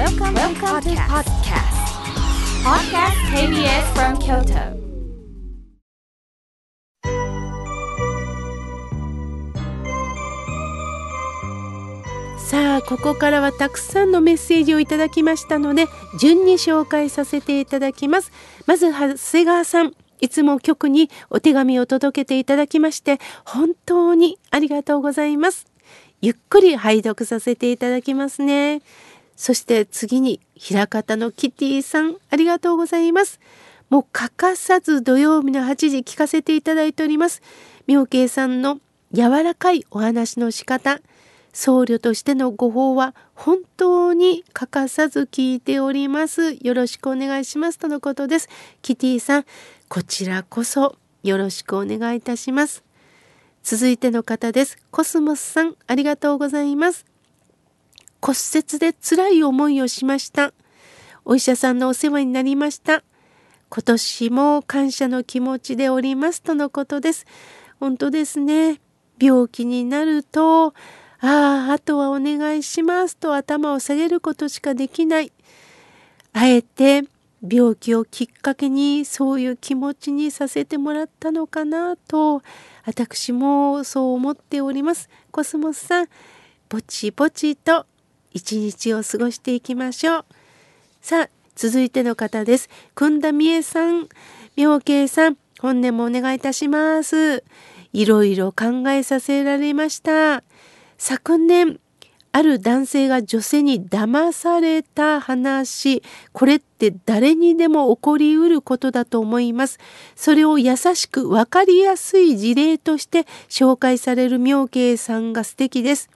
Welcome, Welcome to podcast. Podcast KBS from Kyoto. さあここからはたくさんのメッセージをいただきましたので順に紹介させていただきますまず長谷川さんいつも局にお手紙を届けていただきまして本当にありがとうございますゆっくり拝読させていただきますねそして次に平方のキティさんありがとうございますもう欠かさず土曜日の8時聞かせていただいております妙慶さんの柔らかいお話の仕方僧侶としてのご法は本当に欠かさず聞いております。よろしくお願いしますとのことです。キティさん、こちらこそよろしくお願いいたします。続いての方です。コスモスさん、ありがとうございます。骨折で辛い思いをしました。お医者さんのお世話になりました。今年も感謝の気持ちでおりますとのことです。本当ですね。病気になるとああ、あとはお願いしますと頭を下げることしかできない。あえて病気をきっかけにそういう気持ちにさせてもらったのかなと私もそう思っております。コスモスさん、ぼちぼちと一日を過ごしていきましょう。さあ、続いての方です。く田美恵さん、妙慶さん、本年もお願いいたします。いろいろ考えさせられました。昨年ある男性が女性に騙された話これって誰にでも起こりうることだと思いますそれを優しく分かりやすい事例として紹介される妙慶さんが素敵です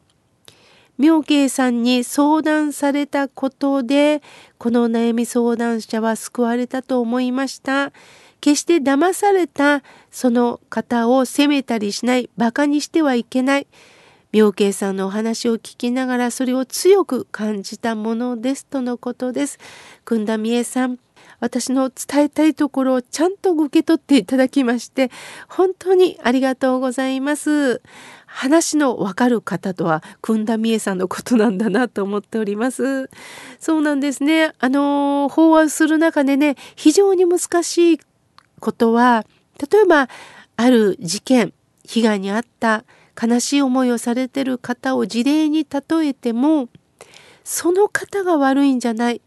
妙慶さんに相談されたことでこの悩み相談者は救われたと思いました決して騙されたその方を責めたりしない馬鹿にしてはいけない妙慶さんのお話を聞きながらそれを強く感じたものですとのことです。く田美恵さん私の伝えたいところをちゃんと受け取っていただきまして本当にありがとうございます。話のわかる方とはく田美恵さんのことなんだなと思っております。そうなんですね。あの法話する中でね非常に難しいことは例えばある事件被害に遭った悲しい思いをされてる方を事例に例えてもその方が悪いんじゃない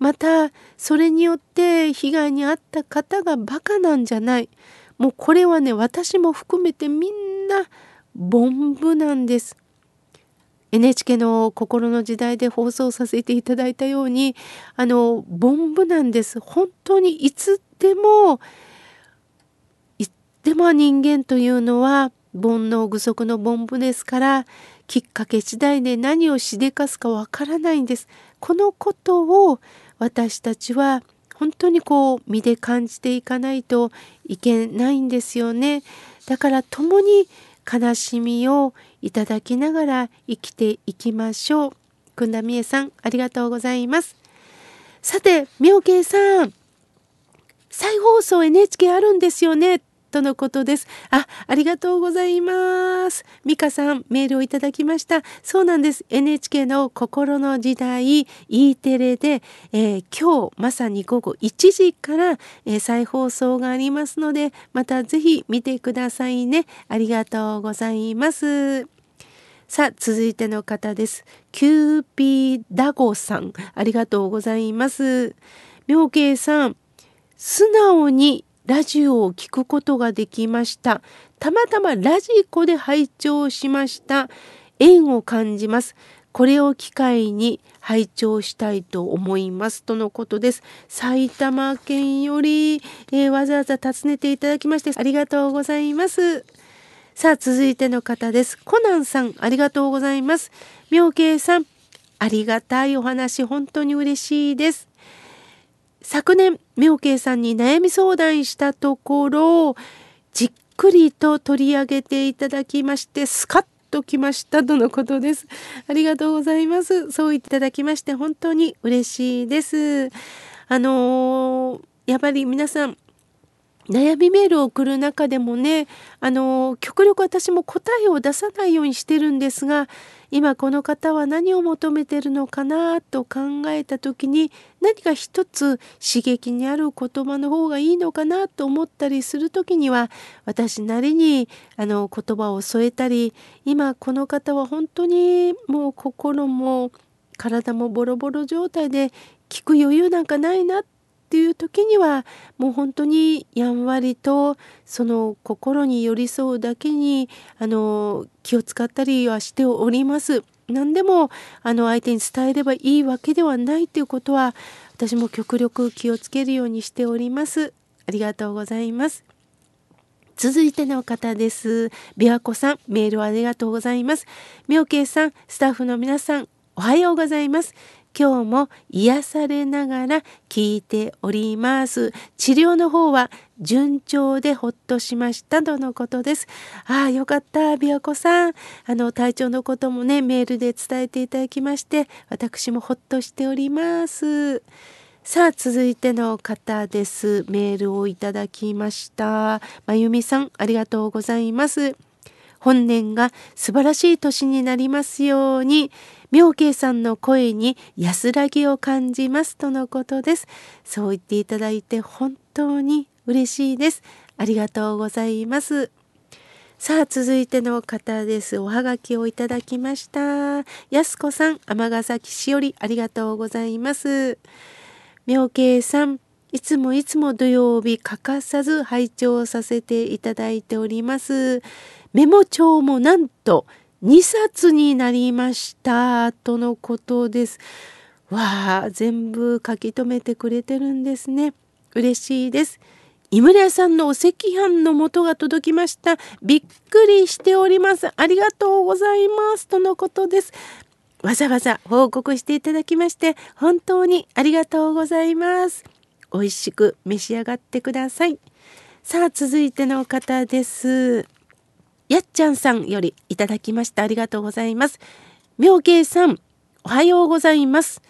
またそれによって被害に遭った方がバカなんじゃないもうこれはね私も含めてみんな凡夫なんです。NHK の心の時代で放送させていただいたようにあの凡夫なんです本当にいつでもいつでも人間というのは煩悩具足の凡夫ですからきっかけ次第で何をしでかすかわからないんです。このことを私たちは本当にこう身で感じていかないといけないんですよね。だから共に悲しみをいただきながら生きていきましょう。くんだみえさんありがとうございます。さてみょうけいさん再放送 NHK あるんですよねとのことです。あ、ありがとうございます。美香さん、メールをいただきました。そうなんです。NHK の心の時代 E テレで、えー、今日まさに午後1時から、えー、再放送がありますので、またぜひ見てくださいね。ありがとうございます。さあ、続いての方です。キューピーダゴさん、ありがとうございます。妙慶さん、素直にラジオを聞くことができました。たまたまラジコで拝聴しました。縁を感じます。これを機会に拝聴したいと思いますとのことです。埼玉県より、えー、わざわざ訪ねていただきましてありがとうございます。さあ続いての方です。コナンさんありがとうございます。妙慶さんありがたいお話本当に嬉しいです。昨年妙慶さんに悩み相談したところじっくりと取り上げていただきましてスカッときましたとのことです。ありがとうございます。そう言っていただきまして本当に嬉しいです。あのー、やっぱり皆さん悩みメールを送る中でもねあの極力私も答えを出さないようにしてるんですが今この方は何を求めてるのかなと考えた時に何か一つ刺激にある言葉の方がいいのかなと思ったりする時には私なりにあの言葉を添えたり今この方は本当にもう心も体もボロボロ状態で聞く余裕なんかないなってっていう時にはもう本当にやんわりとその心に寄り添うだけにあの気を使ったりはしております。何でもあの相手に伝えればいいわけではないということは私も極力気をつけるようにしております。ありがとうございます。続いての方です。琵琶湖さん、メールありがとうございます。妙慶さん、スタッフの皆さん、おはようございます。今日も癒されながら聞いております。治療の方は順調でほっとしましたとのことです。ああ、よかった、琵琶湖さん。あの、体調のこともね、メールで伝えていただきまして、私もほっとしております。さあ、続いての方です。メールをいただきました。まゆみさん、ありがとうございます。本年が素晴らしい年になりますように、妙慶さんの声に安らぎを感じますとのことです。そう言っていただいて本当に嬉しいです。ありがとうございます。さあ続いての方です。おはがきをいただきました。やすこさん、尼崎しおりありがとうございます。妙慶さん、いつもいつも土曜日欠かさず拝聴させていただいております。メモ帳もなんと2冊になりましたとのことです。わあ全部書き留めてくれてるんですね。嬉しいです。井村屋さんのお赤飯の元が届きました。びっくりしております。ありがとうございます。とのことです。わざわざ報告していただきまして本当にありがとうございます。美味しく召し上がってください。さあ続いての方です。やっちゃんさんよりいただきました。ありがとうございます。妙慶さん、おはようございます。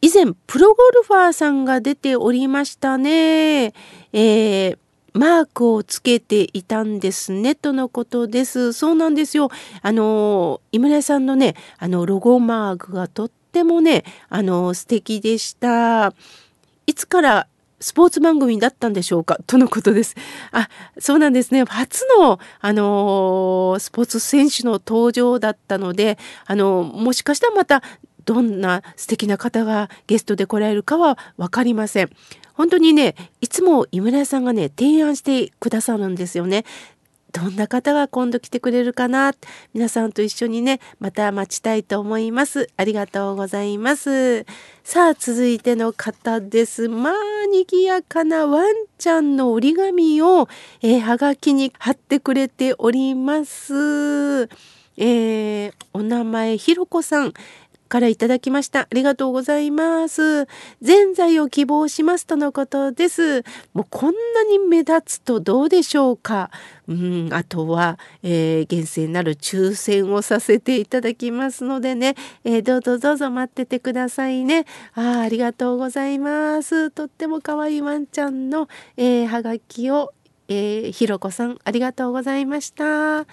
以前、プロゴルファーさんが出ておりましたね。えー、マークをつけていたんですね、とのことです。そうなんですよ。あの、井村さんのね、あの、ロゴマークがとってもね、あの、素敵でした。いつからスポーツ番組だったんでしょうか？とのことです。あ、そうなんですね。初の、あのー、スポーツ選手の登場だったので、あのー、もしかしたらまたどんな素敵な方がゲストで来られるかは分かりません。本当にね、いつも井村さんがね、提案してくださるんですよね。どんな方が今度来てくれるかな？皆さんと一緒にねまた待ちたいと思います。ありがとうございます。さあ続いての方です。まあ賑やかなワンちゃんの折り紙を、えー、はがきに貼ってくれております。えー、お名前ひろこさん。からいただきました。ありがとうございます。ぜんざいを希望しますとのことです。もうこんなに目立つとどうでしょうか。うん、あとは、えー、厳正なる抽選をさせていただきますのでね、えー、どうぞどうぞ待っててくださいね。あありがとうございます。とっても可愛いワンちゃんの、えー、はがきをえー、ひろこさん、ありがとうございました。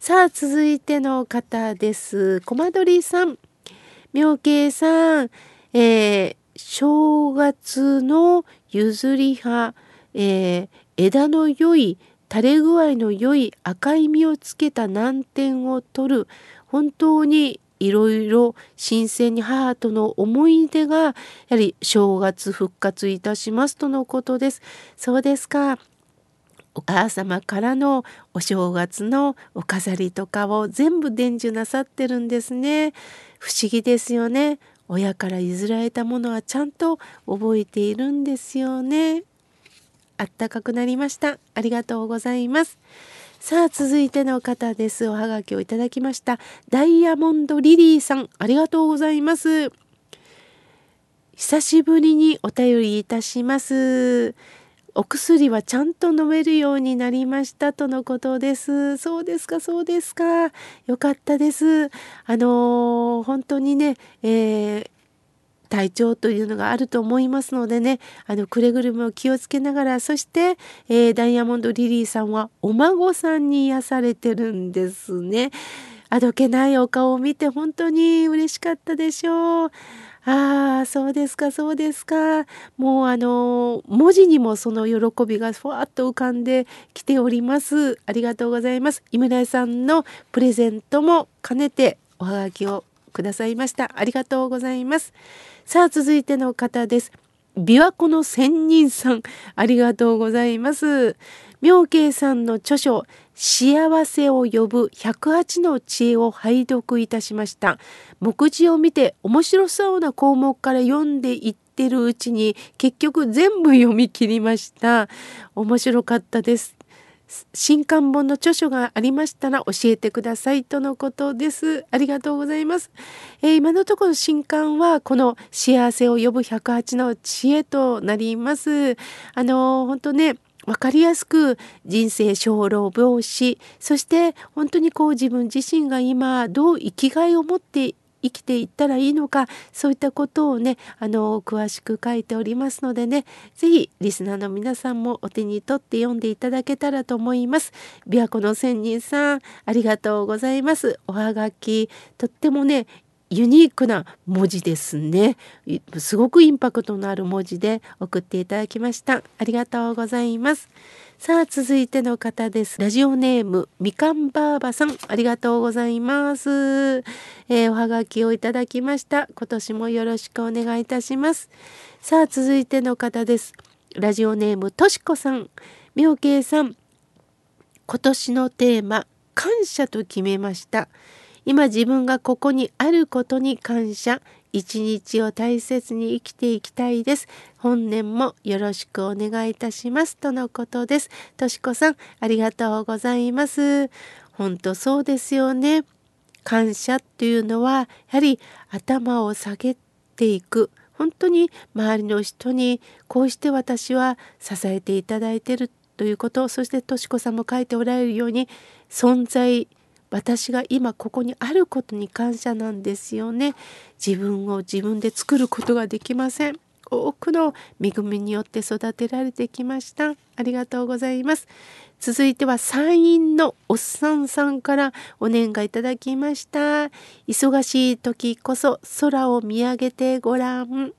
さあ、続いての方です。コマドリさん。妙慶さん、えー、正月の譲り葉、えー、枝の良い垂れ具合の良い赤い実をつけた南天を取る本当にいろいろ新鮮に母との思い出がやはり正月復活いたしますとのことです。そうですか。お母様からのお正月のお飾りとかを全部伝授なさってるんですね。不思議ですよね。親から譲られたものはちゃんと覚えているんですよね。あったかくなりました。ありがとうございます。さあ続いての方です。おはがきをいただきました。ダイヤモンドリリーさん、ありがとうございます。久しぶりにお便りいたします。お薬はちゃんと飲めるようになりましたとのことです。そうですか、そうですか。よかったです。あのー、本当にね、えー、体調というのがあると思いますのでねあのくれぐれも気をつけながらそして、えー、ダイヤモンドリリーさんはお孫さんに癒されてるんですね。あどけないお顔を見て本当に嬉しかったでしょう。ああ、そうですか、そうですか。もうあの、文字にもその喜びがふわっと浮かんできております。ありがとうございます。井村さんのプレゼントも兼ねておはがきをくださいました。ありがとうございます。さあ、続いての方です。琵琶湖の仙人さん、ありがとうございます。妙慶さんの著書幸せを呼ぶ108の知恵を拝読いたしました。目次を見て面白そうな項目から読んでいってるうちに結局全部読み切りました。面白かったです。新刊本の著書がありましたら教えてくださいとのことです。ありがとうございます。えー、今のところ新刊はこの幸せを呼ぶ108の知恵となります。あの本当ね分かりやすく人生小老病死そして本当にこう自分自身が今どう生きがいを持って生きていったらいいのかそういったことをねあの詳しく書いておりますのでね是非リスナーの皆さんもお手に取って読んでいただけたらと思います。琵琶湖の仙人さんありがとうございます。おはがきとってもねユニークな文字ですねすごくインパクトのある文字で送っていただきましたありがとうございますさあ続いての方です。ラジオネームみかんばあばさん。ありがとうございます、えー、おはがきをいただきました。今年もよろしくお願いいたします。さあ続いての方です。ラジオネームとしこさん。妙慶さん。今年のテーマ感謝と決めました。今自分がここにあることに感謝。一日を大切に生きていきたいです。本年もよろしくお願いいたします。とのことです。としこさんありがとうございます。本当そうですよね。感謝っていうのはやはり頭を下げていく。本当に周りの人にこうして私は支えていただいているということ。そしてとしこさんも書いておられるように存在私が今ここにあることに感謝なんですよね。自分を自分で作ることができません。多くの恵みによって育てられてきました。ありがとうございます。続いては山陰のおっさんさんからお年賀いただきました。忙しい時こそ空を見上げてごらん。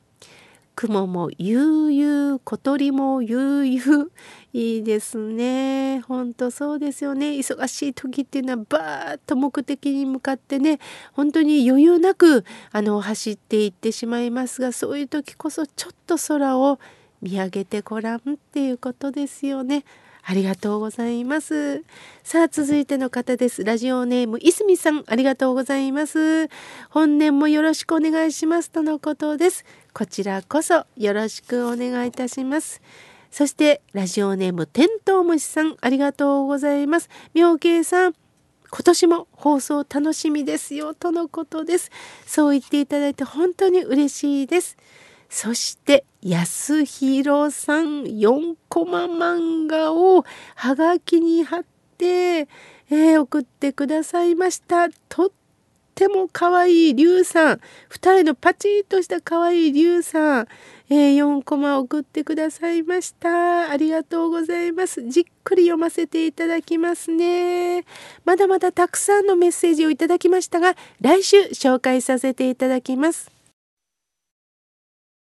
雲も悠々小鳥も悠々。いいですね。本当そうですよね。忙しい時っていうのはバーッと目的に向かってね本当に余裕なくあの走っていってしまいますがそういう時こそちょっと空を見上げてごらんっていうことですよね。ありがとうございます。さあ、続いての方です。ラジオネーム、いすみさん、ありがとうございます。本年もよろしくお願いします。とのことです。こちらこそよろしくお願いいたします。そして、ラジオネーム、テントウムシさん、ありがとうございます。妙慶さん、今年も放送楽しみですよ、とのことです。そう言っていただいて本当に嬉しいです。そして安弘さん4コマ漫画をはがきに貼って、えー、送ってくださいました。とっても可愛い龍さん。2人のパチッとした可愛い龍さん、えー、4コマ送ってくださいました。ありがとうございます。じっくり読ませていただきますね。まだまだたくさんのメッセージをいただきましたが来週紹介させていただきます。